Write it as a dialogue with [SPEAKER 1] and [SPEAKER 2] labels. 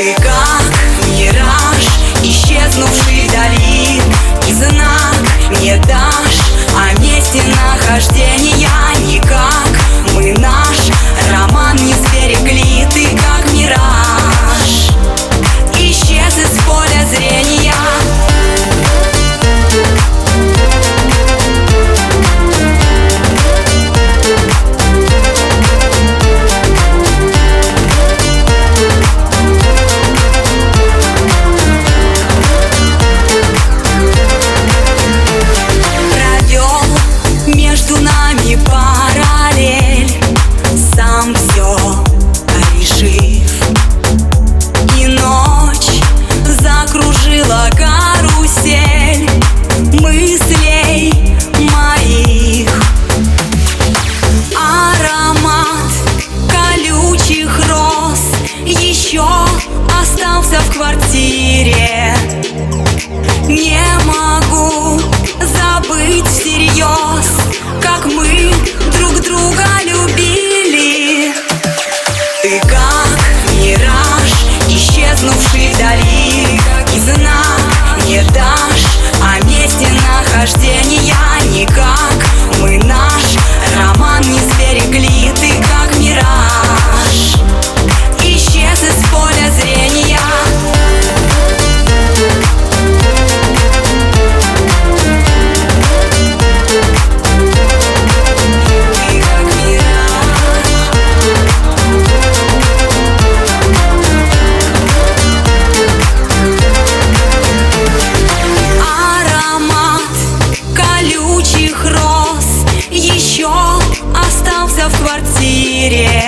[SPEAKER 1] We Because в квартире.